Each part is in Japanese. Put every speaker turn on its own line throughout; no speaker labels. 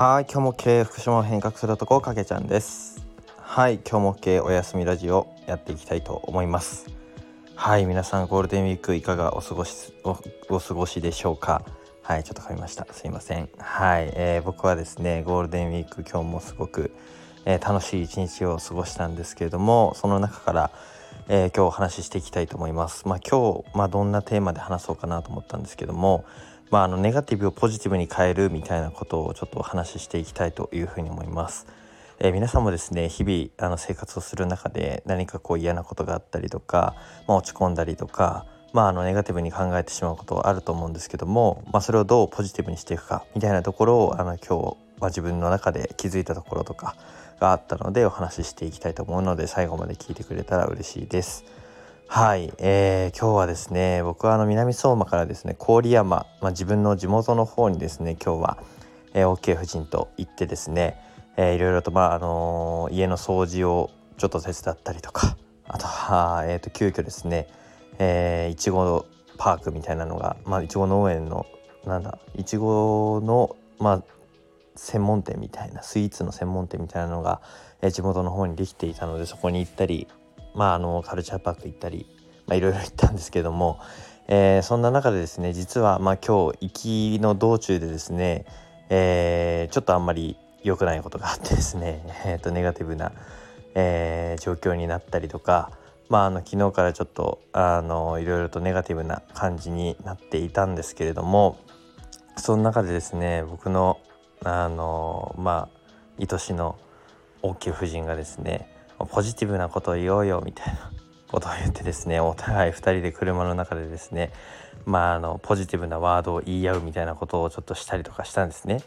はい今日も経営福島を変革する男かけちゃんです。はい今日も経営お休みラジオやっていきたいと思います。はい皆さんゴールデンウィークいかがお過ごしお過ごしでしょうか？はいちょっと噛みました。すいません。はい、えー、僕はですねゴールデンウィーク今日もすごく、えー、楽しい一日を過ごしたんですけれどもその中からえー、今日お話ししていきたいと思います。まあ、今日、まあ、どんなテーマで話そうかなと思ったんですけども、まあ、あのネガティブをポジティブに変えるみたいなことをちょっとお話ししていきたいというふうに思います。えー、皆さんもですね日々あの生活をする中で何かこう嫌なことがあったりとか、まあ、落ち込んだりとか、まあ、あのネガティブに考えてしまうことはあると思うんですけども、まあ、それをどうポジティブにしていくかみたいなところをあの今日、まあ、自分の中で気づいたところとかがあったのでお話ししていきたいと思うので最後まで聞いてくれたら嬉しいです。はい、えー、今日はですね僕はあの南相馬からですね郡山、まあ、自分の地元の方にですね今日は、えー、OK 夫人と行ってですね、えー、いろいろと、まああのー、家の掃除をちょっと手伝ったりとかあとは、えーと、急遽ですね、えー、いちごパークみたいなのが、まあ、いちご農園のなんだいちごの、まあ、専門店みたいなスイーツの専門店みたいなのが、え、地元の方にできていたのでそこに行ったりまあ、あのカルチャーパーク行ったり、まあ、いろいろ行ったんですけども、えー、そんな中でですね実は、まあ、今日行きの道中でですね、えー、ちょっとあんまり良くないことがあってですね、えーと、ネガティブな、えー、状況になったりとか、まあ、あの昨日からちょっとあのいろいろとネガティブな感じになっていたんですけれどもその中でですね僕のあのまあ愛しの大きい夫人がですねポジティブなことを言おうよみたいなことを言ってですねお互い2人で車の中でですねまああのポジティブなワードを言い合うみたいなことをちょっとしたりとかしたんですね。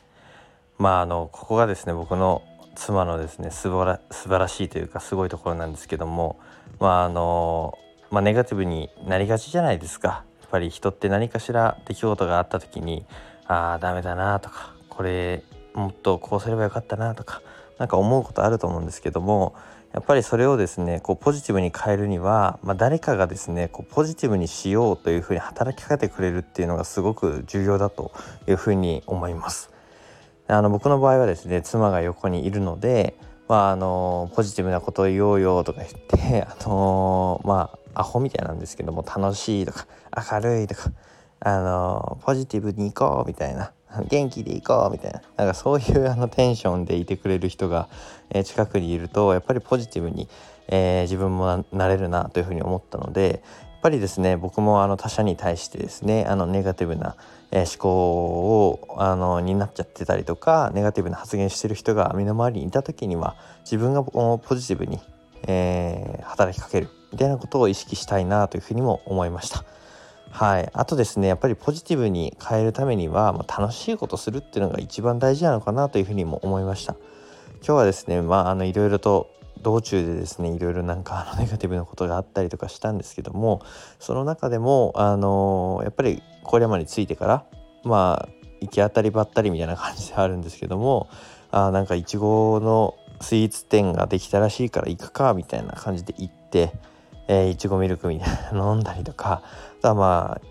まああのここがですね僕の妻のですね素晴ら素晴らしいというかすごいところなんですけどもまああのまあ、ネガティブになりがちじゃないですかやっぱり人って何かしら出来事があった時にああダメだなとかこれもっとこうすればよかったなとか何か思うことあると思うんですけどもやっぱりそれをですねこうポジティブに変えるには、まあ、誰かがですねこうポジティブにしようというふうに働きかけてくれるっていうのがすごく重要だというふうに思います。あの僕の場合はですね妻が横にいるので、まあ、あのポジティブなことを言おうよとか言って あのまあアホみたいなんですけども楽しいとか明るいとかあのポジティブに行こうみたいな 元気でいこうみたいななんかそういうあのテンションでいてくれる人が、え、近くにいるとやっぱりポジティブに、え、自分もなれるなというふうに思ったのでやっぱりですね僕もあの他者に対してですねあのネガティブな、え、思考をあのになっちゃってたりとかネガティブな発言してる人が身の回りにいた時には自分がポジティブに、えー、働きかけるみたいなことを意識したいなというふうにも思いました。はい、あとですねやっぱりポジティブに変えるためには、まあ、楽しいことするっていうのが一番大事なのかなというふうにも思いました。今日はですねまああのいろいろと道中でですねいろいろなんかあのネガティブなことがあったりとかしたんですけどもその中でもあのやっぱり郡山に着いてからまあ行き当たりばったりみたいな感じであるんですけどもあなんかいちごのスイーツ店ができたらしいから行くかみたいな感じで行ってえー、いちごミルクみたいな 飲んだりとかあとはまあ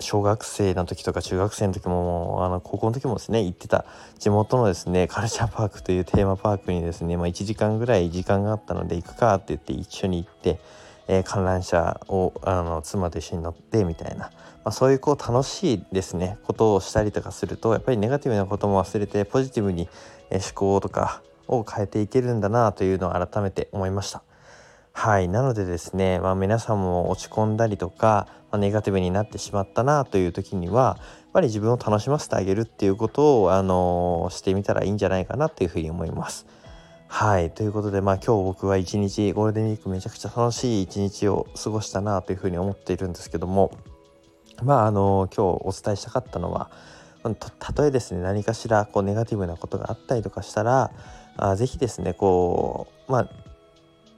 小学生の時とか中学生の時もあの高校の時もですね行ってた地元のですねカルチャーパークというテーマパークにですね、まあ、1時間ぐらい時間があったので行くかって言って一緒に行って、えー、観覧車をあの妻と一緒に乗ってみたいな、まあ、そういうこう楽しいですねことをしたりとかするとやっぱりネガティブなことも忘れてポジティブに思考とかを変えていけるんだなというのを改めて思いました。はいなのでですね、まあ、皆さんも落ち込んだりとか、まあ、ネガティブになってしまったなという時にはやっぱり自分を楽しませてあげるっていうことを、あのー、してみたらいいんじゃないかなっていうふうに思います。はいということで、まあ、今日僕は一日ゴールデンウィークめちゃくちゃ楽しい一日を過ごしたなというふうに思っているんですけどもまああのー、今日お伝えしたかったのはたとえですね何かしらこうネガティブなことがあったりとかしたらあぜひですねこうまあ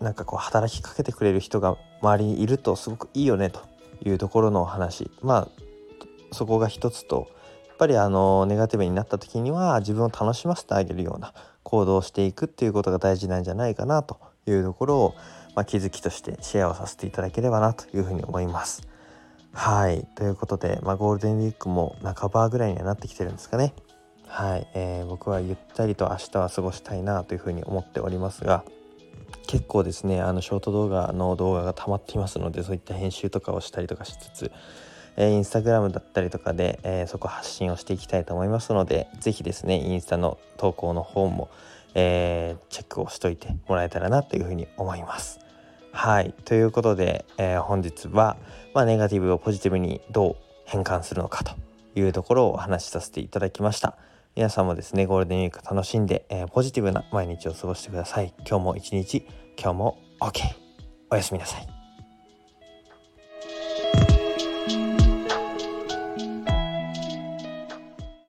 なんかこう働きかけてくれる人が周りにいるとすごくいいよねというところの話まあそこが一つとやっぱりあのネガティブになった時には自分を楽しませてあげるような行動をしていくっていうことが大事なんじゃないかなというところを、まあ、気づきとしてシェアをさせていただければなというふうに思います。はいということで、まあ、ゴールデンウィークも半ばぐらいにはなってきてるんですかね。はい、えー、僕はゆったりと明日は過ごしたいなというふうに思っておりますが結構ですねあのショート動画の動画が溜まっていますのでそういった編集とかをしたりとかしつつ、えー、インスタグラムだったりとかで、えー、そこ発信をしていきたいと思いますので是非ですねインスタの投稿の方も、えー、チェックをしといてもらえたらなというふうに思います。はいということで、え、本日は、まあ、ネガティブをポジティブにどう変換するのかというところをお話しさせていただきました。皆さんもですね、ゴールデンウィーク楽しんで、えー、ポジティブな毎日を過ごしてください。今日も一日、今日も OK。おやすみなさい。